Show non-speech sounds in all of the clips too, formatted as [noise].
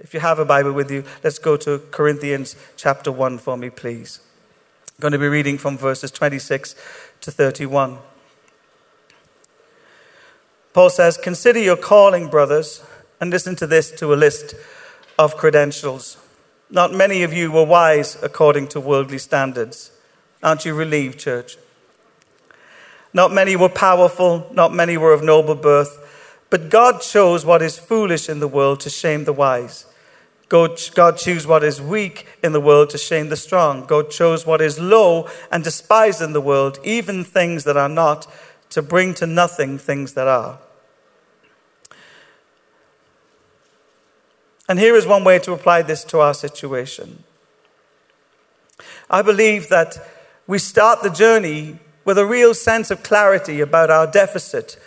If you have a Bible with you, let's go to Corinthians chapter 1 for me, please. I'm going to be reading from verses 26 to 31. Paul says, Consider your calling, brothers, and listen to this to a list of credentials. Not many of you were wise according to worldly standards. Aren't you relieved, church? Not many were powerful, not many were of noble birth, but God chose what is foolish in the world to shame the wise. God, chose what is weak in the world to shame the strong. God chose what is low and despised in the world, even things that are not, to bring to nothing things that are. And here is one way to apply this to our situation. I believe that we start the journey with a real sense of clarity about our deficit.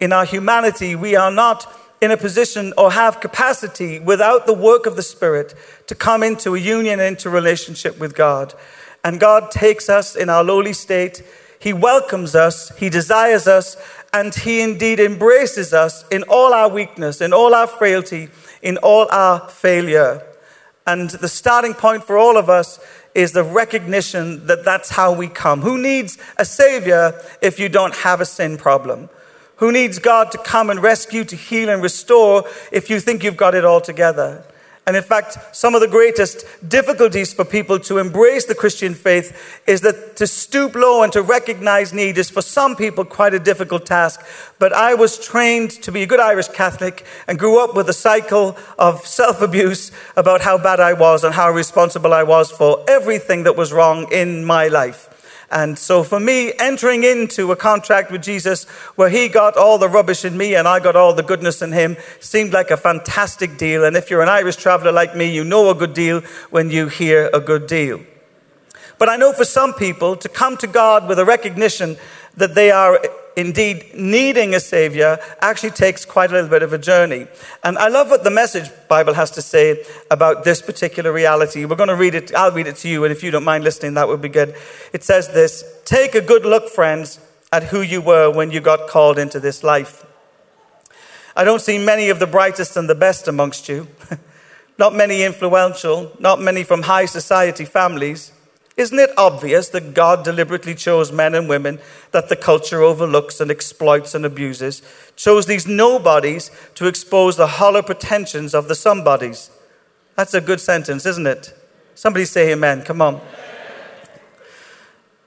In our humanity, we are not in a position or have capacity without the work of the Spirit to come into a union, into relationship with God. And God takes us in our lowly state. He welcomes us, He desires us, and He indeed embraces us in all our weakness, in all our frailty, in all our failure. And the starting point for all of us is the recognition that that's how we come. Who needs a savior if you don't have a sin problem? Who needs God to come and rescue, to heal and restore if you think you've got it all together? And in fact, some of the greatest difficulties for people to embrace the Christian faith is that to stoop low and to recognize need is for some people quite a difficult task. But I was trained to be a good Irish Catholic and grew up with a cycle of self abuse about how bad I was and how responsible I was for everything that was wrong in my life. And so for me, entering into a contract with Jesus where he got all the rubbish in me and I got all the goodness in him seemed like a fantastic deal. And if you're an Irish traveler like me, you know a good deal when you hear a good deal. But I know for some people to come to God with a recognition that they are indeed needing a savior actually takes quite a little bit of a journey. And I love what the message Bible has to say about this particular reality. We're going to read it, I'll read it to you, and if you don't mind listening, that would be good. It says this Take a good look, friends, at who you were when you got called into this life. I don't see many of the brightest and the best amongst you, [laughs] not many influential, not many from high society families. Isn't it obvious that God deliberately chose men and women that the culture overlooks and exploits and abuses, chose these nobodies to expose the hollow pretensions of the somebodies? That's a good sentence, isn't it? Somebody say amen. Come on.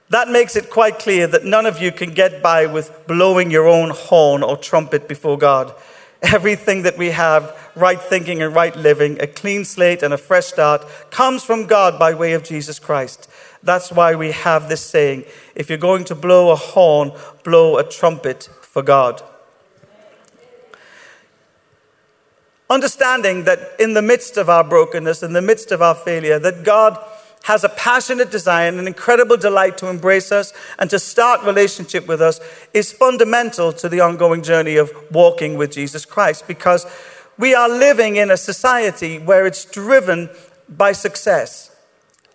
That makes it quite clear that none of you can get by with blowing your own horn or trumpet before God. Everything that we have, right thinking and right living, a clean slate and a fresh start, comes from God by way of Jesus Christ. That's why we have this saying if you're going to blow a horn, blow a trumpet for God. Understanding that in the midst of our brokenness, in the midst of our failure, that God has a passionate desire and an incredible delight to embrace us and to start relationship with us is fundamental to the ongoing journey of walking with Jesus Christ because we are living in a society where it's driven by success.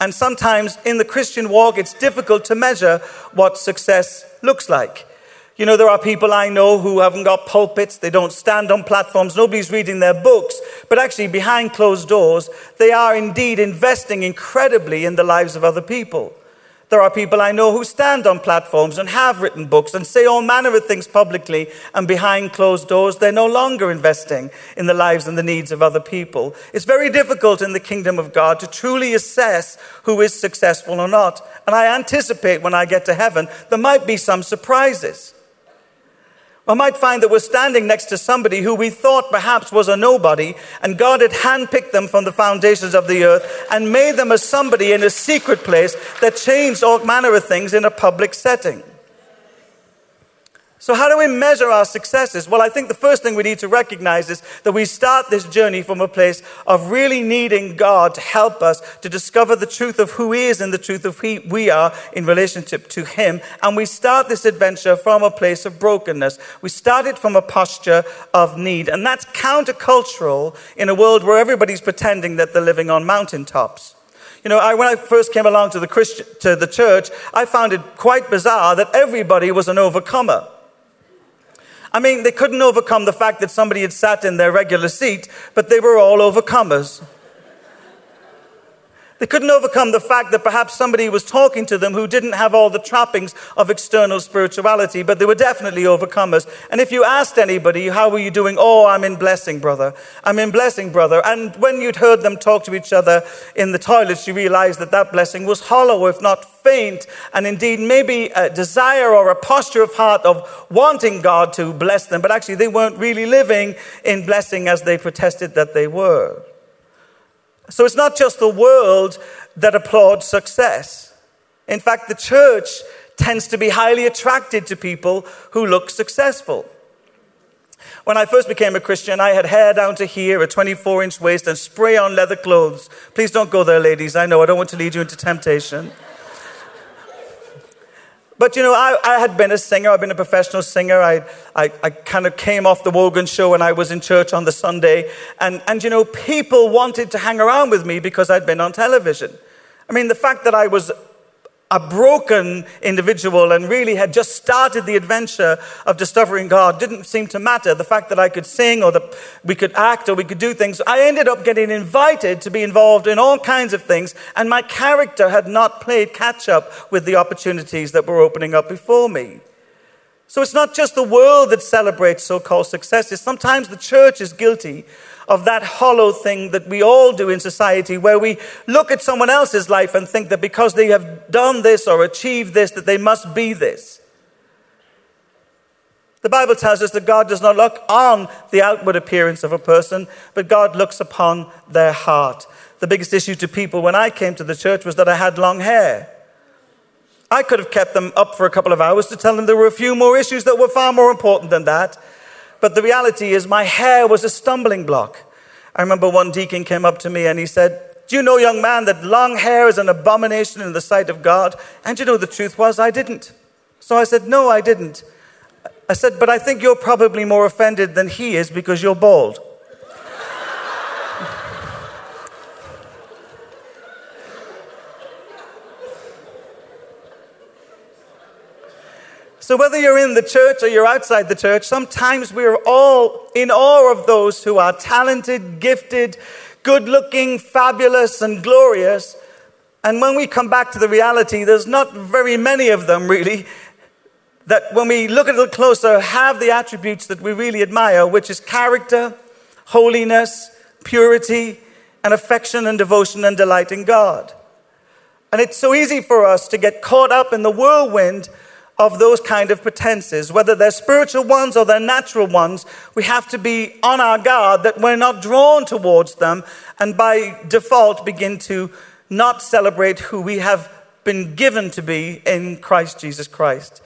And sometimes in the Christian walk, it's difficult to measure what success looks like. You know, there are people I know who haven't got pulpits, they don't stand on platforms, nobody's reading their books, but actually behind closed doors, they are indeed investing incredibly in the lives of other people. There are people I know who stand on platforms and have written books and say all manner of things publicly, and behind closed doors, they're no longer investing in the lives and the needs of other people. It's very difficult in the kingdom of God to truly assess who is successful or not. And I anticipate when I get to heaven, there might be some surprises. I might find that we're standing next to somebody who we thought perhaps was a nobody, and God had handpicked them from the foundations of the earth and made them a somebody in a secret place that changed all manner of things in a public setting. So, how do we measure our successes? Well, I think the first thing we need to recognize is that we start this journey from a place of really needing God to help us to discover the truth of who He is and the truth of who we are in relationship to Him. And we start this adventure from a place of brokenness. We start it from a posture of need. And that's countercultural in a world where everybody's pretending that they're living on mountaintops. You know, I, when I first came along to the, to the church, I found it quite bizarre that everybody was an overcomer. I mean, they couldn't overcome the fact that somebody had sat in their regular seat, but they were all overcomers. They couldn't overcome the fact that perhaps somebody was talking to them who didn't have all the trappings of external spirituality, but they were definitely overcomers. And if you asked anybody, How are you doing? Oh, I'm in blessing, brother. I'm in blessing, brother. And when you'd heard them talk to each other in the toilets, you realized that that blessing was hollow, if not faint, and indeed maybe a desire or a posture of heart of wanting God to bless them, but actually they weren't really living in blessing as they protested that they were. So it's not just the world that applauds success. In fact, the church tends to be highly attracted to people who look successful. When I first became a Christian, I had hair down to here, a 24 inch waist, and spray on leather clothes. Please don't go there, ladies. I know I don't want to lead you into temptation. But you know, I, I had been a singer, I've been a professional singer. I, I, I kind of came off the Wogan show when I was in church on the Sunday. And, and you know, people wanted to hang around with me because I'd been on television. I mean, the fact that I was a broken individual and really had just started the adventure of discovering God didn't seem to matter. The fact that I could sing or that we could act or we could do things, I ended up getting invited to be involved in all kinds of things, and my character had not played catch up with the opportunities that were opening up before me. So it's not just the world that celebrates so called successes, sometimes the church is guilty of that hollow thing that we all do in society where we look at someone else's life and think that because they have done this or achieved this, that they must be this. The Bible tells us that God does not look on the outward appearance of a person, but God looks upon their heart. The biggest issue to people when I came to the church was that I had long hair. I could have kept them up for a couple of hours to tell them there were a few more issues that were far more important than that. But the reality is, my hair was a stumbling block. I remember one deacon came up to me and he said, Do you know, young man, that long hair is an abomination in the sight of God? And you know, the truth was, I didn't. So I said, No, I didn't. I said, But I think you're probably more offended than he is because you're bald. So, whether you're in the church or you're outside the church, sometimes we're all in awe of those who are talented, gifted, good looking, fabulous, and glorious. And when we come back to the reality, there's not very many of them really that, when we look a little closer, have the attributes that we really admire, which is character, holiness, purity, and affection and devotion and delight in God. And it's so easy for us to get caught up in the whirlwind of those kind of pretenses, whether they're spiritual ones or they're natural ones, we have to be on our guard that we're not drawn towards them and by default begin to not celebrate who we have been given to be in Christ Jesus Christ.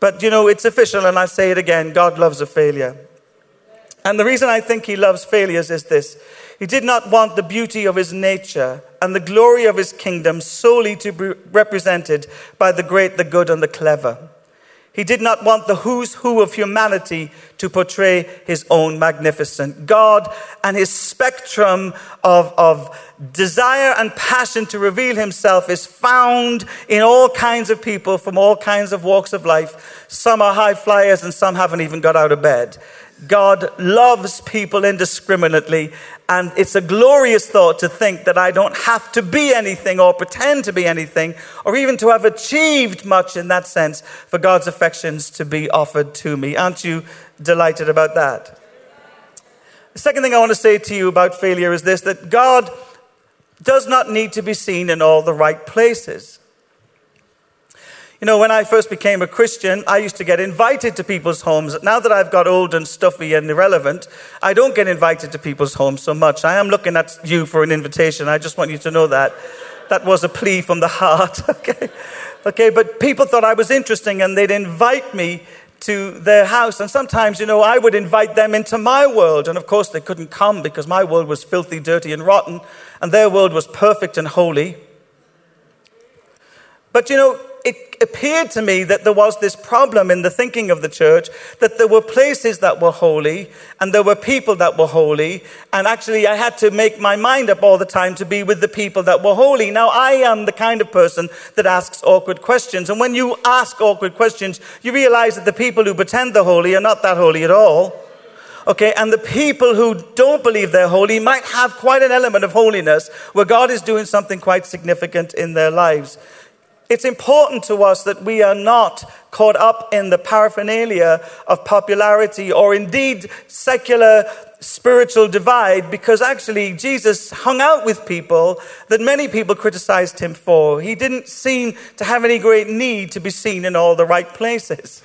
But you know, it's official, and I say it again God loves a failure. And the reason I think he loves failures is this He did not want the beauty of his nature and the glory of his kingdom solely to be represented by the great, the good, and the clever. He did not want the who's who of humanity to portray his own magnificent. God and his spectrum of, of desire and passion to reveal himself is found in all kinds of people from all kinds of walks of life. Some are high flyers and some haven't even got out of bed. God loves people indiscriminately, and it's a glorious thought to think that I don't have to be anything or pretend to be anything or even to have achieved much in that sense for God's affections to be offered to me. Aren't you delighted about that? The second thing I want to say to you about failure is this that God does not need to be seen in all the right places. You know, when I first became a Christian, I used to get invited to people's homes. Now that I've got old and stuffy and irrelevant, I don't get invited to people's homes so much. I am looking at you for an invitation. I just want you to know that. That was a plea from the heart, [laughs] okay? Okay, but people thought I was interesting and they'd invite me to their house. And sometimes, you know, I would invite them into my world. And of course, they couldn't come because my world was filthy, dirty, and rotten, and their world was perfect and holy. But, you know, it appeared to me that there was this problem in the thinking of the church that there were places that were holy and there were people that were holy. And actually, I had to make my mind up all the time to be with the people that were holy. Now, I am the kind of person that asks awkward questions. And when you ask awkward questions, you realize that the people who pretend they're holy are not that holy at all. Okay, and the people who don't believe they're holy might have quite an element of holiness where God is doing something quite significant in their lives. It's important to us that we are not caught up in the paraphernalia of popularity or indeed secular spiritual divide because actually Jesus hung out with people that many people criticized him for. He didn't seem to have any great need to be seen in all the right places.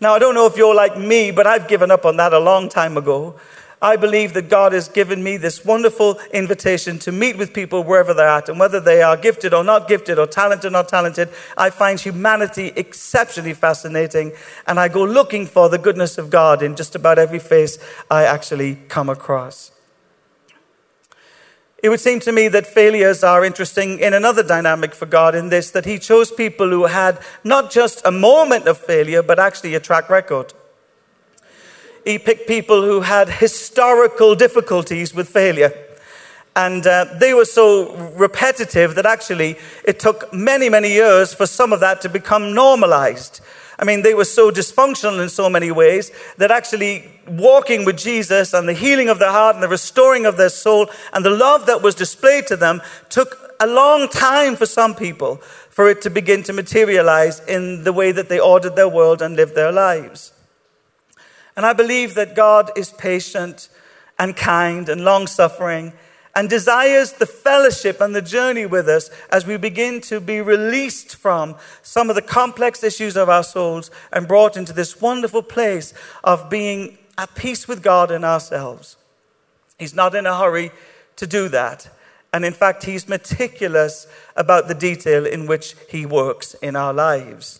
Now, I don't know if you're like me, but I've given up on that a long time ago. I believe that God has given me this wonderful invitation to meet with people wherever they're at, and whether they are gifted or not gifted, or talented or not talented, I find humanity exceptionally fascinating, and I go looking for the goodness of God in just about every face I actually come across. It would seem to me that failures are interesting in another dynamic for God, in this that He chose people who had not just a moment of failure, but actually a track record. He picked people who had historical difficulties with failure. And uh, they were so repetitive that actually it took many, many years for some of that to become normalized. I mean, they were so dysfunctional in so many ways that actually walking with Jesus and the healing of their heart and the restoring of their soul and the love that was displayed to them took a long time for some people for it to begin to materialize in the way that they ordered their world and lived their lives. And I believe that God is patient and kind and long suffering and desires the fellowship and the journey with us as we begin to be released from some of the complex issues of our souls and brought into this wonderful place of being at peace with God and ourselves. He's not in a hurry to do that. And in fact, he's meticulous about the detail in which he works in our lives.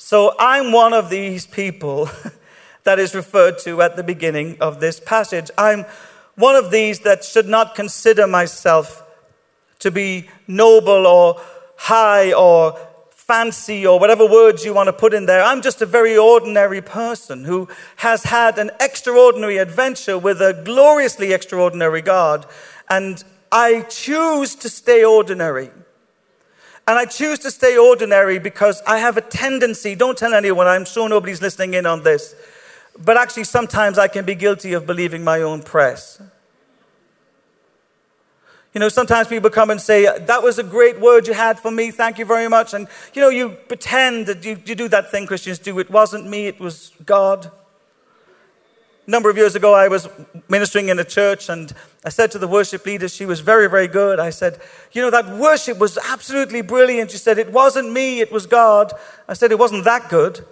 So I'm one of these people [laughs] that is referred to at the beginning of this passage. I'm one of these that should not consider myself to be noble or high or fancy or whatever words you want to put in there. I'm just a very ordinary person who has had an extraordinary adventure with a gloriously extraordinary God. And I choose to stay ordinary. And I choose to stay ordinary because I have a tendency, don't tell anyone, I'm sure nobody's listening in on this, but actually sometimes I can be guilty of believing my own press. You know, sometimes people come and say, That was a great word you had for me, thank you very much. And, you know, you pretend that you, you do that thing Christians do. It wasn't me, it was God. A number of years ago, I was ministering in a church, and I said to the worship leader, she was very, very good. I said, You know, that worship was absolutely brilliant. She said, It wasn't me, it was God. I said, It wasn't that good.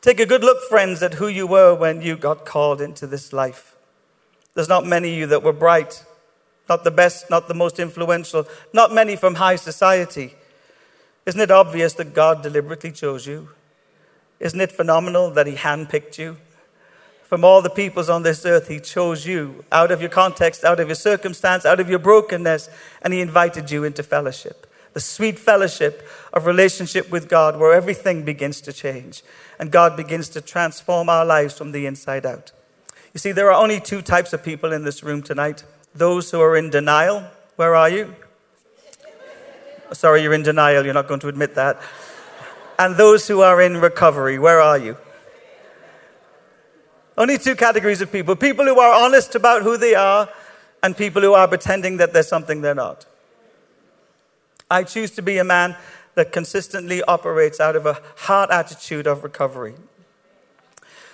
Take a good look, friends, at who you were when you got called into this life. There's not many of you that were bright not the best, not the most influential, not many from high society. Isn't it obvious that God deliberately chose you? Isn't it phenomenal that He handpicked you? From all the peoples on this earth, He chose you out of your context, out of your circumstance, out of your brokenness, and He invited you into fellowship. The sweet fellowship of relationship with God, where everything begins to change and God begins to transform our lives from the inside out. You see, there are only two types of people in this room tonight those who are in denial, where are you? Sorry, you're in denial, you're not going to admit that. And those who are in recovery, where are you? Only two categories of people people who are honest about who they are, and people who are pretending that they're something they're not. I choose to be a man that consistently operates out of a heart attitude of recovery.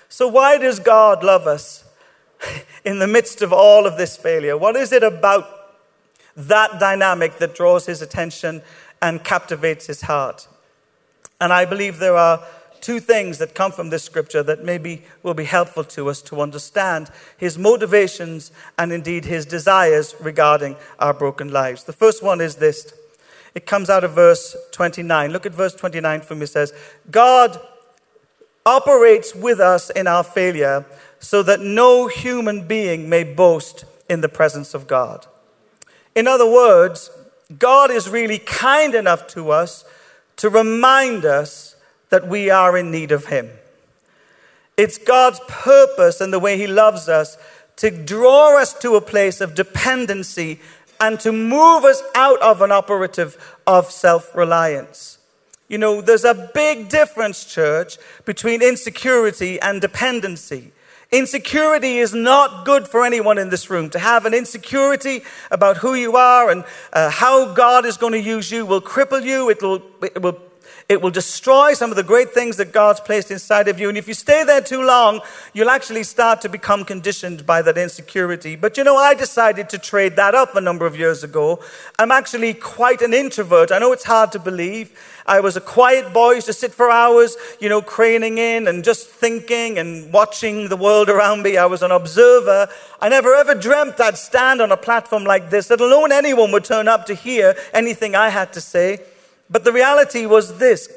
So, why does God love us? [laughs] in the midst of all of this failure? What is it about that dynamic that draws his attention and captivates his heart? And I believe there are two things that come from this scripture that maybe will be helpful to us to understand his motivations and indeed his desires regarding our broken lives. The first one is this it comes out of verse 29. Look at verse 29 for me. It says, God operates with us in our failure so that no human being may boast in the presence of God. In other words, God is really kind enough to us to remind us that we are in need of Him. It's God's purpose and the way He loves us to draw us to a place of dependency and to move us out of an operative of self reliance. You know, there's a big difference, church, between insecurity and dependency. Insecurity is not good for anyone in this room. To have an insecurity about who you are and uh, how God is going to use you will cripple you. It will, it will it will destroy some of the great things that God's placed inside of you. And if you stay there too long, you'll actually start to become conditioned by that insecurity. But you know, I decided to trade that up a number of years ago. I'm actually quite an introvert. I know it's hard to believe. I was a quiet boy, used to sit for hours, you know, craning in and just thinking and watching the world around me. I was an observer. I never ever dreamt I'd stand on a platform like this, that alone anyone would turn up to hear anything I had to say. But the reality was this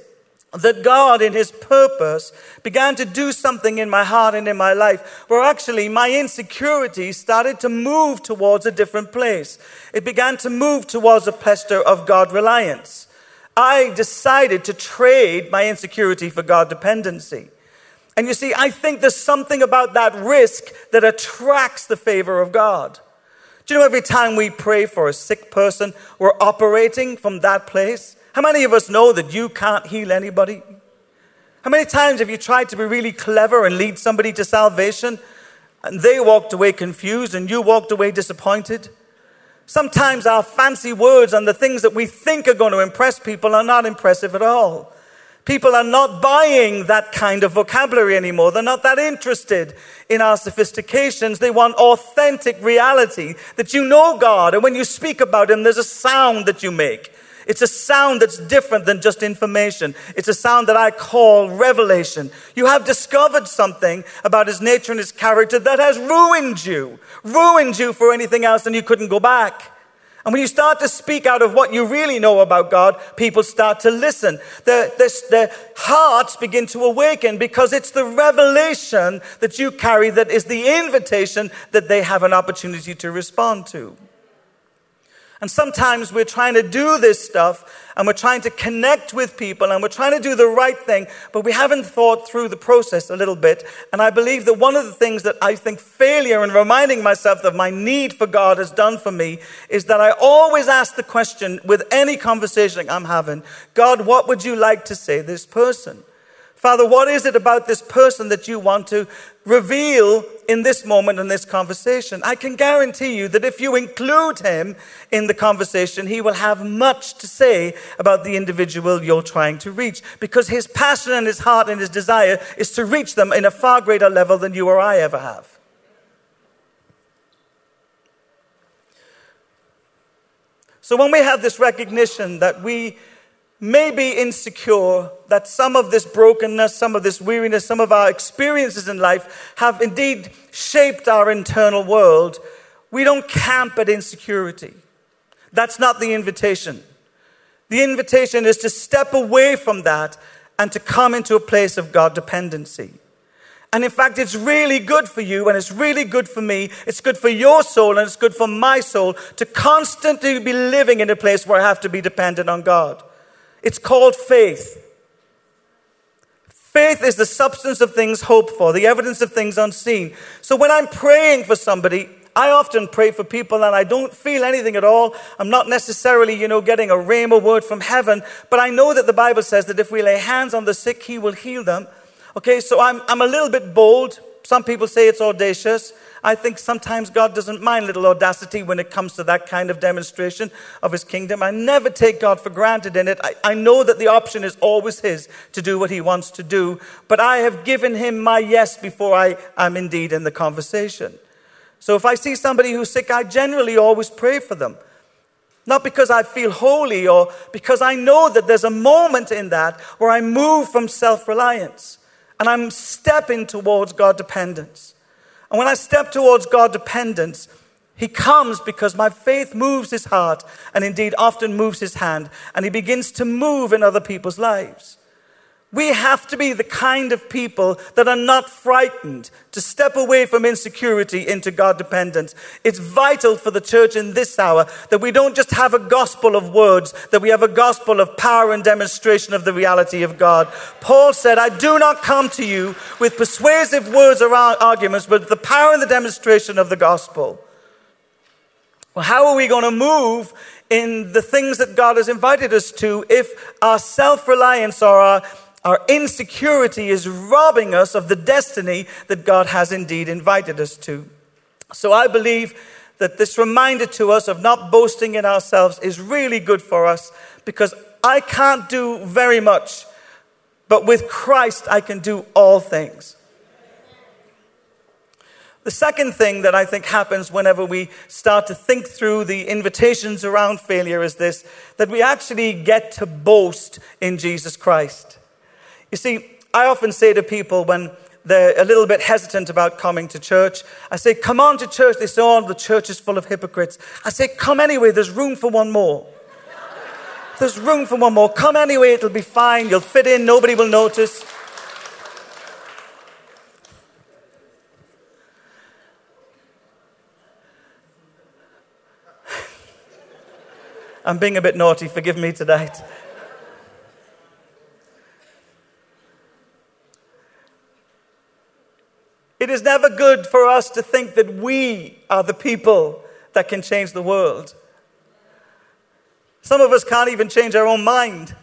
that God, in His purpose, began to do something in my heart and in my life where actually my insecurity started to move towards a different place. It began to move towards a posture of God reliance. I decided to trade my insecurity for God dependency. And you see, I think there's something about that risk that attracts the favor of God. Do you know every time we pray for a sick person, we're operating from that place? How many of us know that you can't heal anybody? How many times have you tried to be really clever and lead somebody to salvation and they walked away confused and you walked away disappointed? Sometimes our fancy words and the things that we think are going to impress people are not impressive at all. People are not buying that kind of vocabulary anymore. They're not that interested in our sophistications. They want authentic reality that you know God, and when you speak about Him, there's a sound that you make. It's a sound that's different than just information. It's a sound that I call revelation. You have discovered something about his nature and his character that has ruined you, ruined you for anything else, and you couldn't go back. And when you start to speak out of what you really know about God, people start to listen. Their, their, their, hearts begin to awaken because it's the revelation that you carry that is the invitation that they have an opportunity to respond to. And sometimes we're trying to do this stuff and we're trying to connect with people and we're trying to do the right thing, but we haven't thought through the process a little bit. And I believe that one of the things that I think failure and reminding myself of my need for God has done for me is that I always ask the question with any conversation I'm having God, what would you like to say this person? Father, what is it about this person that you want to reveal in this moment in this conversation? I can guarantee you that if you include him in the conversation, he will have much to say about the individual you're trying to reach because his passion and his heart and his desire is to reach them in a far greater level than you or I ever have. So when we have this recognition that we may be insecure, that some of this brokenness, some of this weariness, some of our experiences in life have indeed shaped our internal world, we don't camp at insecurity. That's not the invitation. The invitation is to step away from that and to come into a place of God dependency. And in fact, it's really good for you and it's really good for me. It's good for your soul and it's good for my soul to constantly be living in a place where I have to be dependent on God. It's called faith. Faith is the substance of things hoped for, the evidence of things unseen. So when I'm praying for somebody, I often pray for people and I don't feel anything at all. I'm not necessarily, you know, getting a rhema word from heaven, but I know that the Bible says that if we lay hands on the sick, he will heal them. Okay, so I'm, I'm a little bit bold. Some people say it's audacious. I think sometimes God doesn't mind little audacity when it comes to that kind of demonstration of his kingdom. I never take God for granted in it. I, I know that the option is always his to do what he wants to do, but I have given him my yes before I am indeed in the conversation. So if I see somebody who's sick, I generally always pray for them. Not because I feel holy or because I know that there's a moment in that where I move from self reliance and I'm stepping towards God dependence. And when I step towards God dependence, he comes because my faith moves his heart and indeed often moves his hand, and he begins to move in other people's lives. We have to be the kind of people that are not frightened to step away from insecurity into God dependence. It's vital for the church in this hour that we don't just have a gospel of words, that we have a gospel of power and demonstration of the reality of God. Paul said, I do not come to you with persuasive words or arguments, but the power and the demonstration of the gospel. Well, how are we going to move in the things that God has invited us to if our self reliance or our our insecurity is robbing us of the destiny that God has indeed invited us to. So I believe that this reminder to us of not boasting in ourselves is really good for us because I can't do very much, but with Christ I can do all things. The second thing that I think happens whenever we start to think through the invitations around failure is this that we actually get to boast in Jesus Christ. You see, I often say to people when they're a little bit hesitant about coming to church, I say, Come on to church. They say, Oh, the church is full of hypocrites. I say, Come anyway, there's room for one more. There's room for one more. Come anyway, it'll be fine. You'll fit in, nobody will notice. [laughs] I'm being a bit naughty, forgive me tonight. It is never good for us to think that we are the people that can change the world. Some of us can't even change our own mind.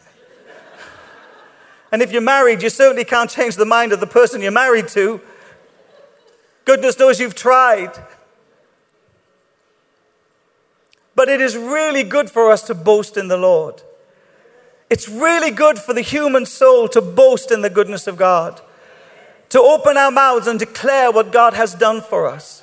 And if you're married, you certainly can't change the mind of the person you're married to. Goodness knows you've tried. But it is really good for us to boast in the Lord. It's really good for the human soul to boast in the goodness of God to open our mouths and declare what God has done for us.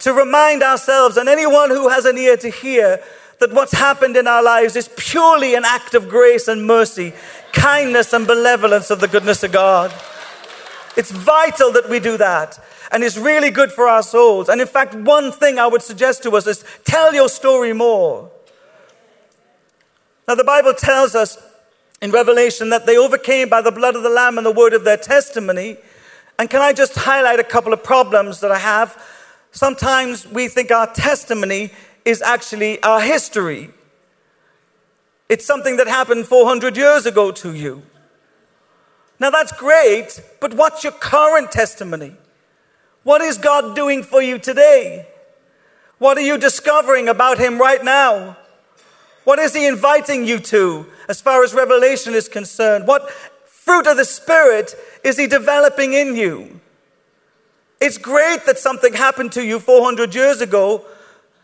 To remind ourselves and anyone who has an ear to hear that what's happened in our lives is purely an act of grace and mercy, kindness and benevolence of the goodness of God. It's vital that we do that. And it's really good for our souls. And in fact, one thing I would suggest to us is tell your story more. Now, the Bible tells us in Revelation that they overcame by the blood of the Lamb and the word of their testimony. And can I just highlight a couple of problems that I have? Sometimes we think our testimony is actually our history. It's something that happened 400 years ago to you. Now that's great, but what's your current testimony? What is God doing for you today? What are you discovering about Him right now? What is He inviting you to as far as revelation is concerned? What fruit of the Spirit is He developing in you? It's great that something happened to you 400 years ago,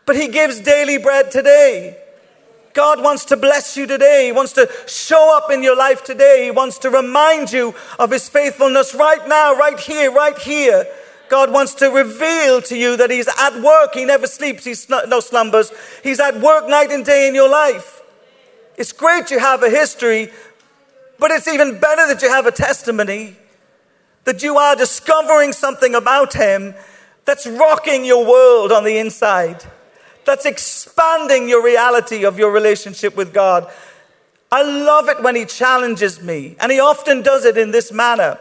but He gives daily bread today. God wants to bless you today. He wants to show up in your life today. He wants to remind you of His faithfulness right now, right here, right here. God wants to reveal to you that He's at work. He never sleeps, He's no slumbers. He's at work night and day in your life. It's great you have a history, but it's even better that you have a testimony, that you are discovering something about Him that's rocking your world on the inside, that's expanding your reality of your relationship with God. I love it when He challenges me, and He often does it in this manner.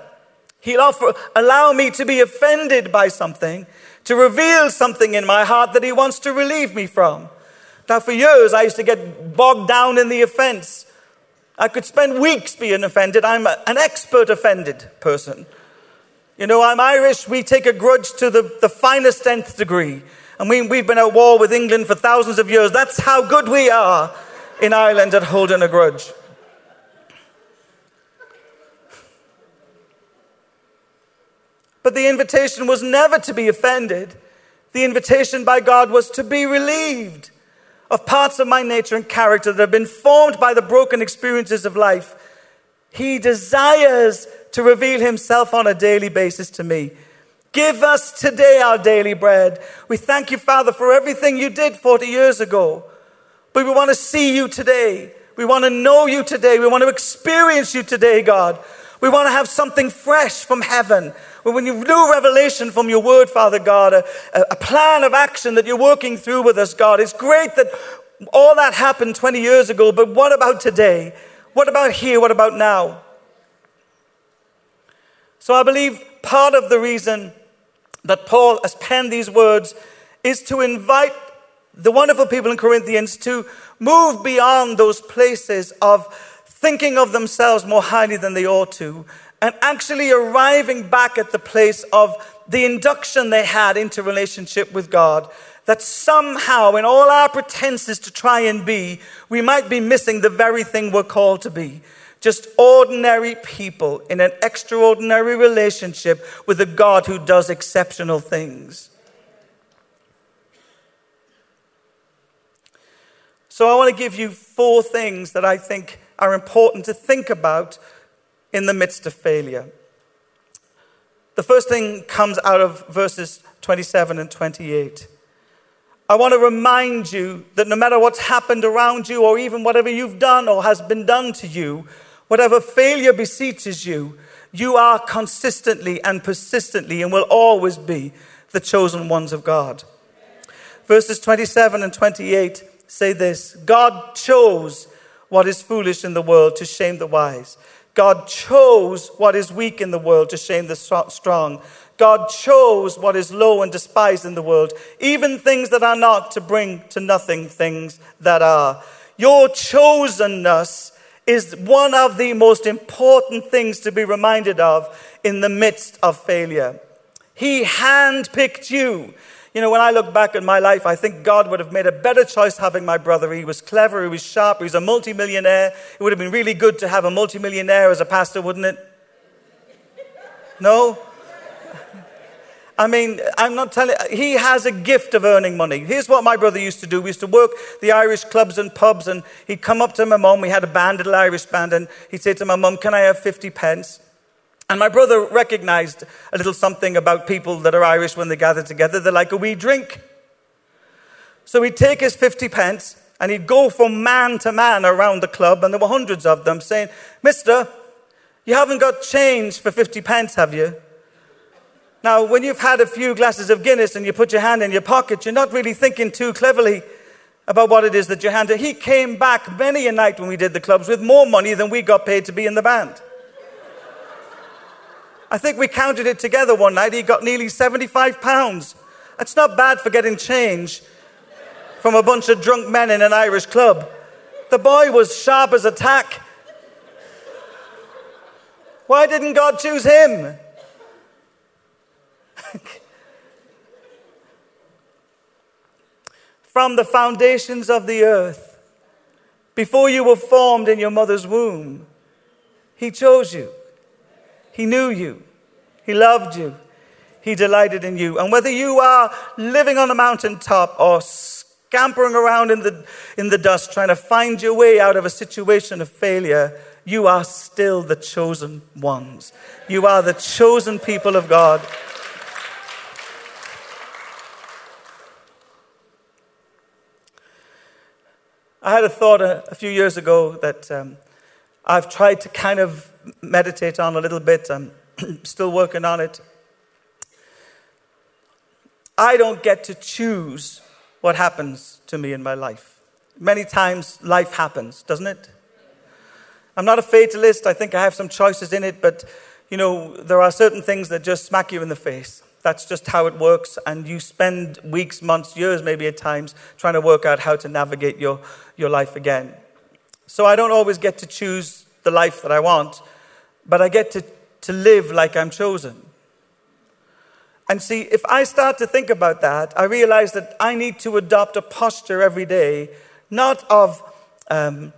He'll offer, allow me to be offended by something, to reveal something in my heart that He wants to relieve me from. Now, for years, I used to get bogged down in the offense. I could spend weeks being offended. I'm an expert offended person. You know, I'm Irish. We take a grudge to the, the finest nth degree. And we, we've been at war with England for thousands of years. That's how good we are in Ireland at holding a grudge. But the invitation was never to be offended. The invitation by God was to be relieved of parts of my nature and character that have been formed by the broken experiences of life. He desires to reveal himself on a daily basis to me. Give us today our daily bread. We thank you, Father, for everything you did 40 years ago. But we want to see you today. We want to know you today. We want to experience you today, God. We want to have something fresh from heaven. When you do revelation from your word, Father God, a, a plan of action that you're working through with us, God, it's great that all that happened 20 years ago, but what about today? What about here? What about now? So I believe part of the reason that Paul has penned these words is to invite the wonderful people in Corinthians to move beyond those places of thinking of themselves more highly than they ought to and actually arriving back at the place of the induction they had into relationship with God. That somehow, in all our pretenses to try and be, we might be missing the very thing we're called to be. Just ordinary people in an extraordinary relationship with a God who does exceptional things. So, I want to give you four things that I think are important to think about in the midst of failure. The first thing comes out of verses 27 and 28. I want to remind you that no matter what's happened around you, or even whatever you've done or has been done to you, whatever failure besieges you, you are consistently and persistently and will always be the chosen ones of God. Verses 27 and 28 say this God chose what is foolish in the world to shame the wise. God chose what is weak in the world to shame the strong. God chose what is low and despised in the world, even things that are not, to bring to nothing things that are. Your chosenness is one of the most important things to be reminded of in the midst of failure. He handpicked you. You know, when I look back at my life, I think God would have made a better choice having my brother. He was clever, he was sharp, he was a multimillionaire. It would have been really good to have a multimillionaire as a pastor, wouldn't it? No? I mean, I'm not telling he has a gift of earning money. Here's what my brother used to do. We used to work the Irish clubs and pubs, and he'd come up to my mum. We had a band, a little Irish band, and he'd say to my mum, Can I have 50 pence? And my brother recognized a little something about people that are Irish when they gather together. They're like a wee drink. So he'd take his 50 pence and he'd go from man to man around the club, and there were hundreds of them saying, Mister, you haven't got change for 50 pence, have you? Now, when you've had a few glasses of Guinness and you put your hand in your pocket, you're not really thinking too cleverly about what it is that you're handed. He came back many a night when we did the clubs with more money than we got paid to be in the band. I think we counted it together one night. He got nearly 75 pounds. That's not bad for getting change from a bunch of drunk men in an Irish club. The boy was sharp as a tack. Why didn't God choose him? [laughs] From the foundations of the earth, before you were formed in your mother's womb, He chose you. He knew you, He loved you, He delighted in you. And whether you are living on a mountaintop or scampering around in the, in the dust trying to find your way out of a situation of failure, you are still the chosen ones. You are the chosen people of God. I had a thought a, a few years ago that um, I've tried to kind of meditate on a little bit. I'm [clears throat] still working on it. I don't get to choose what happens to me in my life. Many times life happens, doesn't it? I'm not a fatalist. I think I have some choices in it, but you know, there are certain things that just smack you in the face. That's just how it works, and you spend weeks, months, years, maybe at times, trying to work out how to navigate your, your life again. So I don't always get to choose the life that I want, but I get to, to live like I'm chosen. And see, if I start to think about that, I realize that I need to adopt a posture every day, not of um,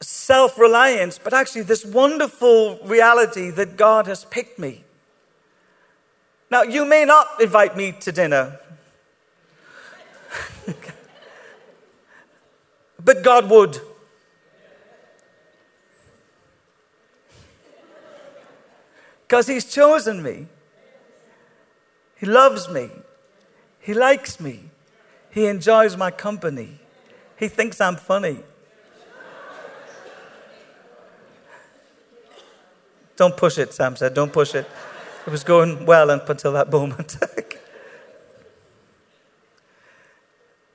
self reliance, but actually this wonderful reality that God has picked me. Now, you may not invite me to dinner, [laughs] but God would. Because He's chosen me. He loves me. He likes me. He enjoys my company. He thinks I'm funny. Don't push it, Sam said. Don't push it. It was going well up until that moment. [laughs]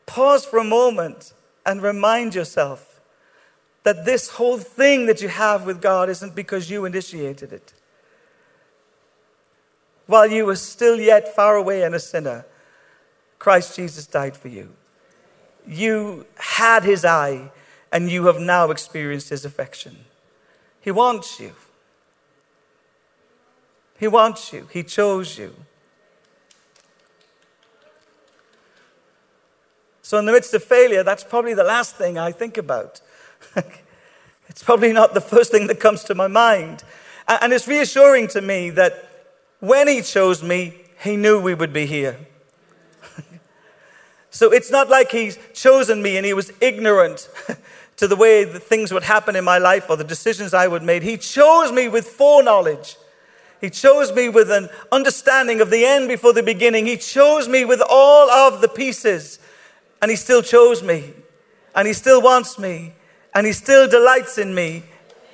Pause for a moment and remind yourself that this whole thing that you have with God isn't because you initiated it. while you were still yet far away and a sinner, Christ Jesus died for you. You had his eye, and you have now experienced his affection. He wants you. He wants you. He chose you. So, in the midst of failure, that's probably the last thing I think about. [laughs] it's probably not the first thing that comes to my mind. And it's reassuring to me that when He chose me, He knew we would be here. [laughs] so, it's not like He's chosen me and He was ignorant [laughs] to the way that things would happen in my life or the decisions I would make. He chose me with foreknowledge. He chose me with an understanding of the end before the beginning. He chose me with all of the pieces and He still chose me, and He still wants me, and He still delights in me,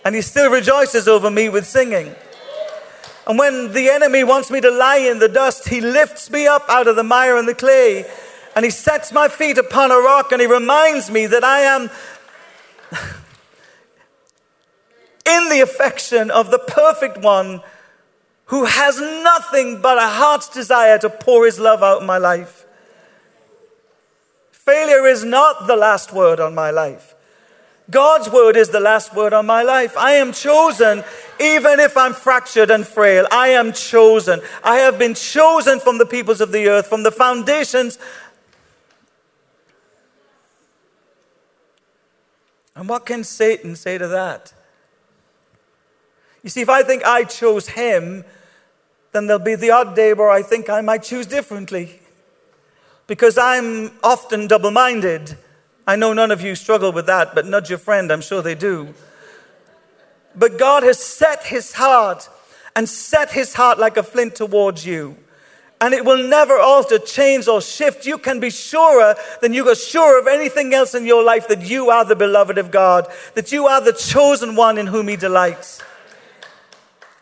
and He still rejoices over me with singing. And when the enemy wants me to lie in the dust, He lifts me up out of the mire and the clay, and He sets my feet upon a rock, and He reminds me that I am. [laughs] in the affection of the perfect one who has nothing but a heart's desire to pour his love out in my life. Failure is not the last word on my life. God's word is the last word on my life. I am chosen, even if I'm fractured and frail. I am chosen. I have been chosen from the peoples of the earth, from the foundations. And what can Satan say to that? You see, if I think I chose him, then there'll be the odd day where I think I might choose differently because I'm often double minded. I know none of you struggle with that, but nudge your friend, I'm sure they do. But God has set his heart and set his heart like a flint towards you. And it will never alter, change, or shift. You can be surer than you are sure of anything else in your life that you are the beloved of God, that you are the chosen one in whom he delights.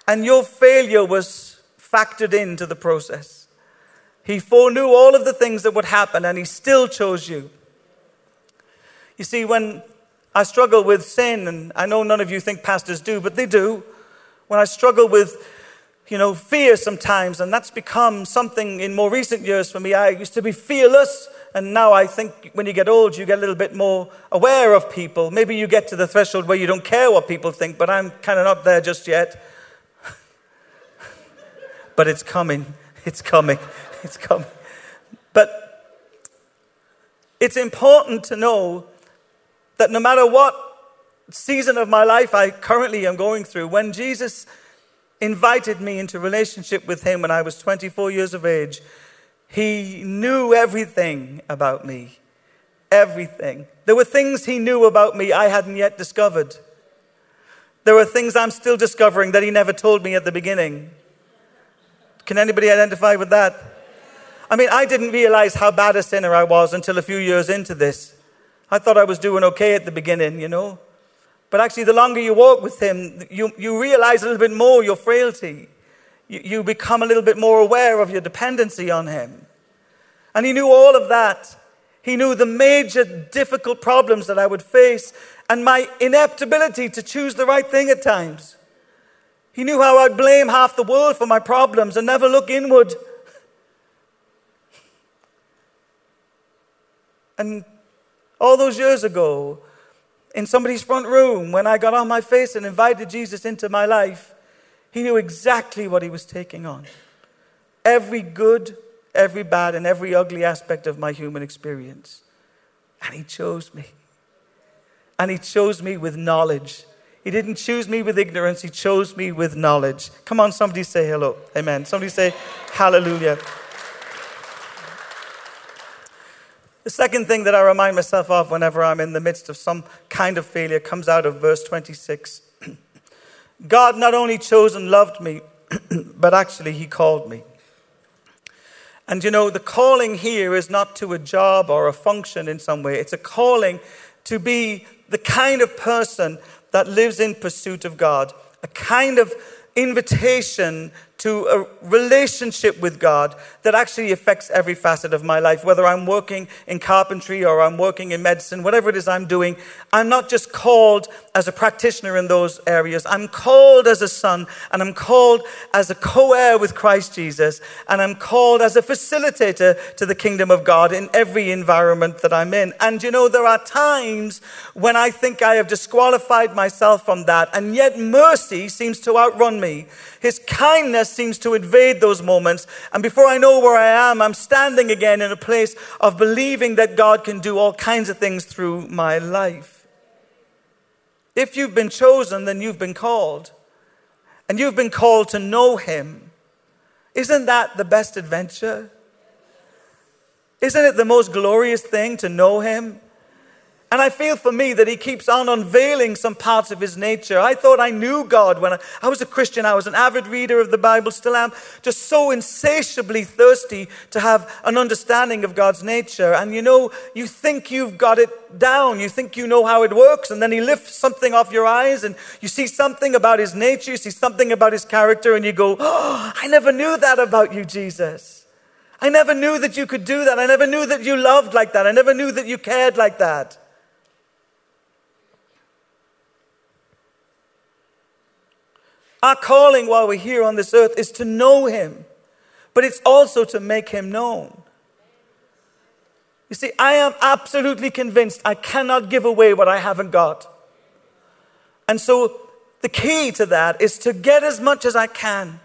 And your failure was factored into the process. He foreknew all of the things that would happen, and He still chose you. You see, when I struggle with sin, and I know none of you think pastors do, but they do. When I struggle with, you know, fear sometimes, and that's become something in more recent years for me. I used to be fearless, and now I think when you get old, you get a little bit more aware of people. Maybe you get to the threshold where you don't care what people think, but I'm kind of not there just yet. [laughs] but it's coming. It's coming. It's coming. But it's important to know that no matter what season of my life I currently am going through, when Jesus invited me into relationship with him when I was 24 years of age, he knew everything about me. Everything. There were things he knew about me I hadn't yet discovered. There were things I'm still discovering that he never told me at the beginning. Can anybody identify with that? I mean, I didn't realize how bad a sinner I was until a few years into this. I thought I was doing okay at the beginning, you know. But actually, the longer you walk with Him, you, you realize a little bit more your frailty. You, you become a little bit more aware of your dependency on Him. And He knew all of that. He knew the major difficult problems that I would face and my ineptability to choose the right thing at times. He knew how I'd blame half the world for my problems and never look inward And all those years ago, in somebody's front room, when I got on my face and invited Jesus into my life, he knew exactly what he was taking on. Every good, every bad, and every ugly aspect of my human experience. And he chose me. And he chose me with knowledge. He didn't choose me with ignorance, he chose me with knowledge. Come on, somebody say hello. Amen. Somebody say hallelujah. The second thing that I remind myself of whenever I'm in the midst of some kind of failure comes out of verse 26. [clears throat] God not only chose and loved me, [clears throat] but actually He called me. And you know, the calling here is not to a job or a function in some way, it's a calling to be the kind of person that lives in pursuit of God, a kind of invitation to a relationship with God that actually affects every facet of my life. Whether I'm working in carpentry or I'm working in medicine, whatever it is I'm doing, I'm not just called as a practitioner in those areas. I'm called as a son and I'm called as a co heir with Christ Jesus and I'm called as a facilitator to the kingdom of God in every environment that I'm in. And you know, there are times when I think I have disqualified myself from that and yet mercy seems to outrun me. His kindness seems to invade those moments. And before I know where I am, I'm standing again in a place of believing that God can do all kinds of things through my life. If you've been chosen, then you've been called. And you've been called to know Him. Isn't that the best adventure? Isn't it the most glorious thing to know Him? And I feel for me that he keeps on unveiling some parts of his nature. I thought I knew God when I, I, was a Christian. I was an avid reader of the Bible, still am, just so insatiably thirsty to have an understanding of God's nature. And you know, you think you've got it down, you think you know how it works, and then he lifts something off your eyes, and you see something about his nature, you see something about his character, and you go, Oh, I never knew that about you, Jesus. I never knew that you could do that. I never knew that you loved like that. I never knew that you cared like that. Our calling while we're here on this earth is to know Him, but it's also to make Him known. You see, I am absolutely convinced I cannot give away what I haven't got. And so the key to that is to get as much as I can,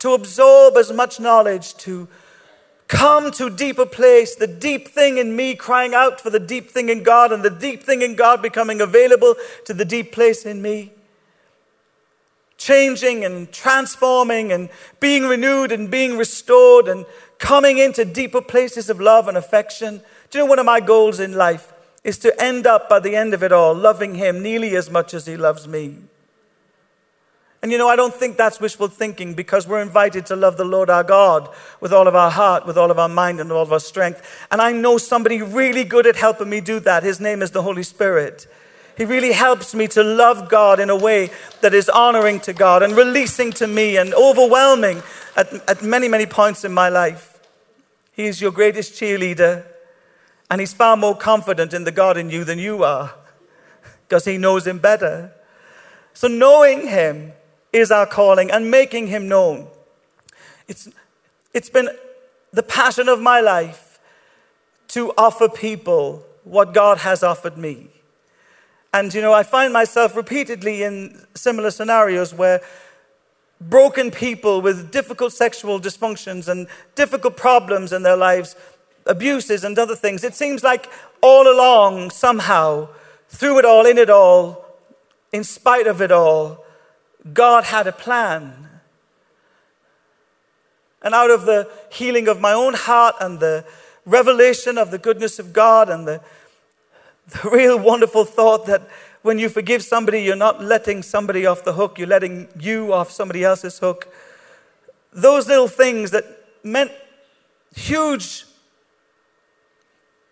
to absorb as much knowledge, to come to deeper place, the deep thing in me crying out for the deep thing in God, and the deep thing in God becoming available to the deep place in me changing and transforming and being renewed and being restored and coming into deeper places of love and affection. Do you know one of my goals in life is to end up by the end of it all loving Him nearly as much as He loves me? And you know, I don't think that's wishful thinking because we're invited to love the Lord our God with all of our heart, with all of our mind, and all of our strength. And I know somebody really good at helping me do that. His name is the Holy Spirit. He really helps me to love God in a way that is honoring to God and releasing to me and overwhelming at, at many, many points in my life. He is your greatest cheerleader, and He's far more confident in the God in you than you are because He knows Him better. So, knowing Him is our calling and making Him known. It's, it's been the passion of my life to offer people what God has offered me. And, you know, I find myself repeatedly in similar scenarios where broken people with difficult sexual dysfunctions and difficult problems in their lives, abuses and other things, it seems like all along, somehow, through it all, in it all, in spite of it all, God had a plan. And out of the healing of my own heart and the revelation of the goodness of God and the the real wonderful thought that when you forgive somebody, you're not letting somebody off the hook, you're letting you off somebody else's hook. Those little things that meant huge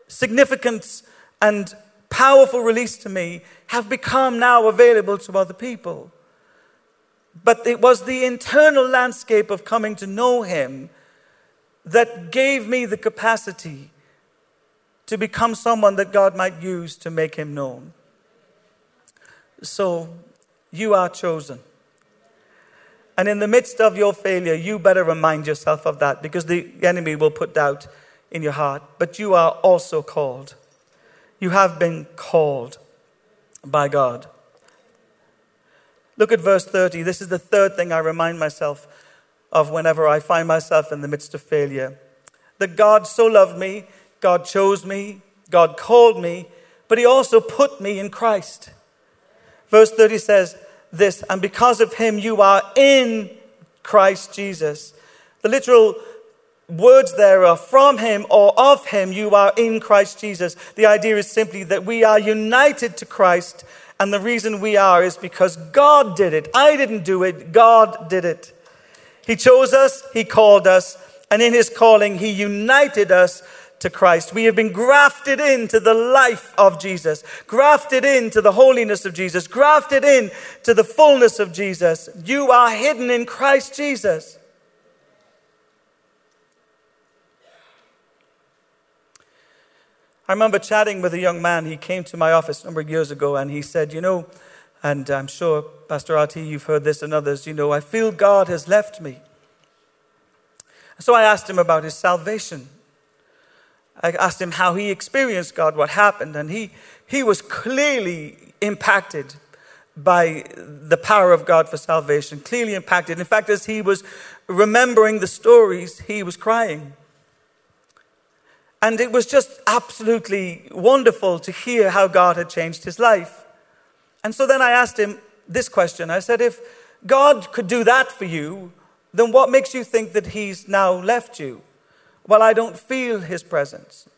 significance and powerful release to me have become now available to other people. But it was the internal landscape of coming to know Him that gave me the capacity to become someone that God might use to make him known. So, you are chosen. And in the midst of your failure, you better remind yourself of that because the enemy will put doubt in your heart. But you are also called. You have been called by God. Look at verse 30. This is the third thing I remind myself of whenever I find myself in the midst of failure. That God so loved me God chose me, God called me, but He also put me in Christ. Verse 30 says this, and because of Him you are in Christ Jesus. The literal words there are from Him or of Him you are in Christ Jesus. The idea is simply that we are united to Christ, and the reason we are is because God did it. I didn't do it, God did it. He chose us, He called us, and in His calling, He united us to Christ. We have been grafted into the life of Jesus, grafted into the holiness of Jesus, grafted in to the fullness of Jesus. You are hidden in Christ Jesus. I remember chatting with a young man. He came to my office a number of years ago and he said, You know, and I'm sure, Pastor RT, you've heard this and others, you know, I feel God has left me. So I asked him about his salvation. I asked him how he experienced God, what happened, and he, he was clearly impacted by the power of God for salvation, clearly impacted. In fact, as he was remembering the stories, he was crying. And it was just absolutely wonderful to hear how God had changed his life. And so then I asked him this question I said, If God could do that for you, then what makes you think that he's now left you? Well, I don't feel his presence.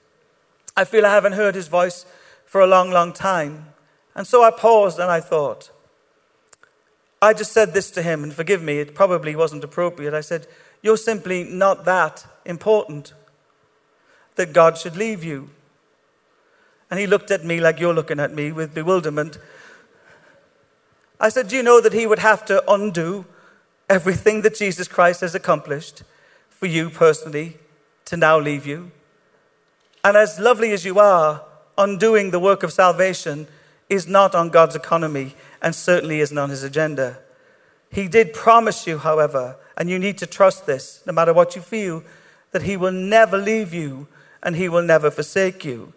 I feel I haven't heard his voice for a long, long time. And so I paused and I thought, I just said this to him, and forgive me, it probably wasn't appropriate. I said, You're simply not that important that God should leave you. And he looked at me like you're looking at me with bewilderment. I said, Do you know that he would have to undo everything that Jesus Christ has accomplished for you personally to now leave you? And as lovely as you are, undoing the work of salvation is not on God's economy and certainly isn't on his agenda. He did promise you, however, and you need to trust this, no matter what you feel, that he will never leave you and he will never forsake you.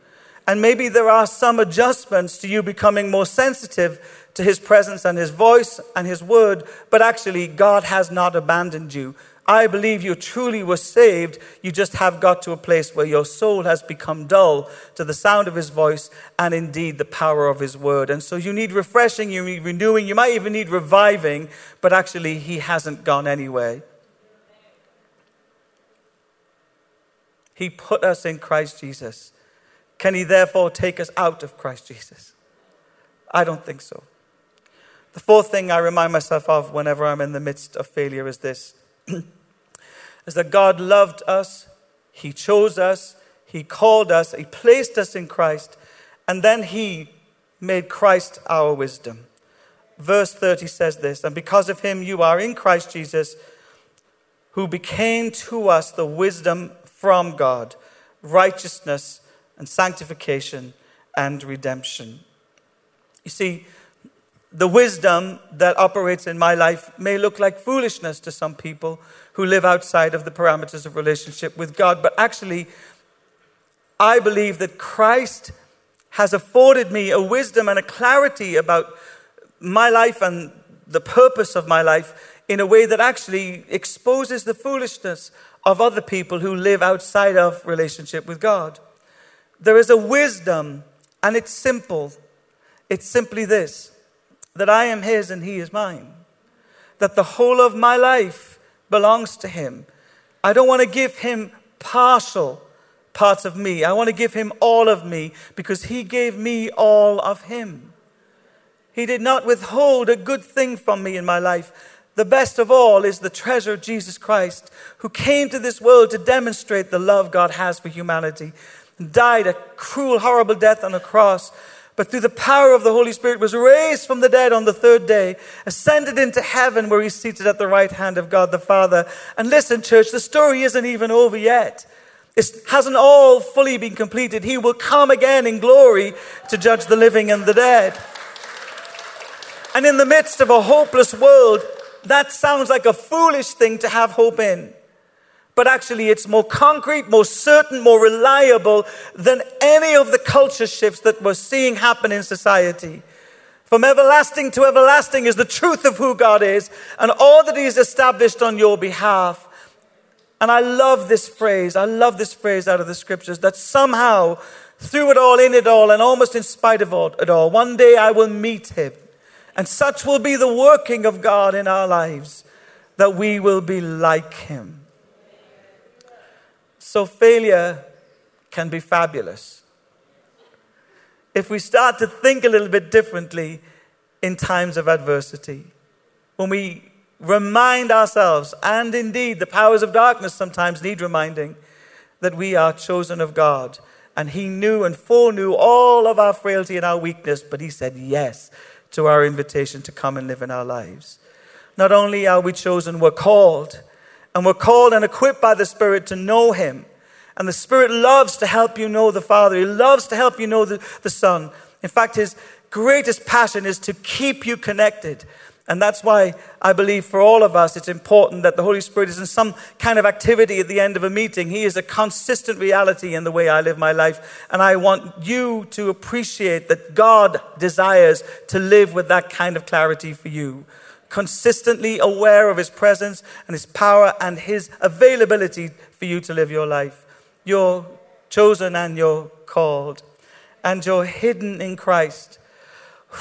And maybe there are some adjustments to you becoming more sensitive to his presence and his voice and his word, but actually, God has not abandoned you. I believe you truly were saved. You just have got to a place where your soul has become dull to the sound of his voice and indeed the power of his word. And so you need refreshing, you need renewing, you might even need reviving, but actually, he hasn't gone anywhere. He put us in Christ Jesus. Can he therefore take us out of Christ Jesus? I don't think so. The fourth thing I remind myself of whenever I'm in the midst of failure is this [clears throat] is that God loved us, He chose us, He called us, He placed us in Christ, and then He made Christ our wisdom. Verse 30 says this, and because of Him you are in Christ Jesus, who became to us the wisdom from God, righteousness and sanctification and redemption. You see, the wisdom that operates in my life may look like foolishness to some people who live outside of the parameters of relationship with God, but actually, I believe that Christ has afforded me a wisdom and a clarity about my life and the purpose of my life in a way that actually exposes the foolishness of other people who live outside of relationship with God. There is a wisdom, and it's simple. It's simply this that I am His and He is mine. That the whole of my life belongs to Him. I don't want to give Him partial parts of me. I want to give Him all of me because He gave me all of Him. He did not withhold a good thing from me in my life. The best of all is the treasure of Jesus Christ, who came to this world to demonstrate the love God has for humanity, died a cruel, horrible death on a cross but through the power of the Holy Spirit was raised from the dead on the third day, ascended into heaven where he's seated at the right hand of God the Father. And listen, church, the story isn't even over yet. It hasn't all fully been completed. He will come again in glory to judge the living and the dead. And in the midst of a hopeless world, that sounds like a foolish thing to have hope in but actually it's more concrete, more certain, more reliable than any of the culture shifts that we're seeing happen in society. From everlasting to everlasting is the truth of who God is and all that He's established on your behalf. And I love this phrase. I love this phrase out of the scriptures that somehow, through it all, in it all, and almost in spite of all it all, one day I will meet Him. And such will be the working of God in our lives that we will be like Him. So failure can be fabulous. If we start to think a little bit differently in times of adversity, when we remind ourselves, and indeed the powers of darkness sometimes need reminding, that we are chosen of God. And He knew and foreknew all of our frailty and our weakness, but He said yes to our invitation to come and live in our lives. Not only are we chosen, we're called. And we're called and equipped by the Spirit to know Him And the Spirit loves to help you know the Father. He loves to help you know the, the Son. In fact, His greatest passion is to keep you connected. And that's why I believe for all of us it's important that the Holy Spirit is in some kind of activity at the end of a meeting. He is a consistent reality in the way I live my life. And I want you to appreciate that God desires to live with that kind of clarity for you. Consistently aware of His presence and His power and His availability for you to live your life. You're chosen and you're called, and you're hidden in Christ. [sighs]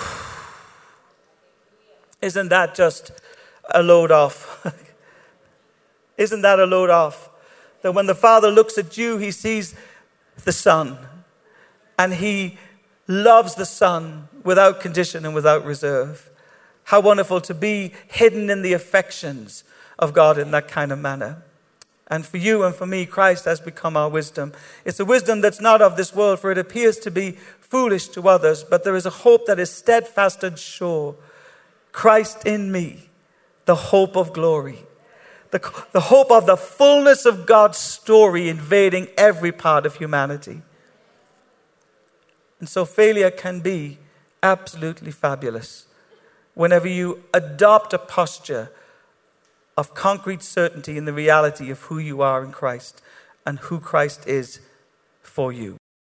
Isn't that just a load off? [laughs] Isn't that a load off? That when the Father looks at you, he sees the Son, and he loves the Son without condition and without reserve. How wonderful to be hidden in the affections of God in that kind of manner. And for you and for me, Christ has become our wisdom. It's a wisdom that's not of this world, for it appears to be foolish to others, but there is a hope that is steadfast and sure Christ in me, the hope of glory. The, the hope of the fullness of God's story invading every part of humanity. And so failure can be absolutely fabulous whenever you adopt a posture of concrete certainty in the reality of who you are in Christ and who Christ is for you.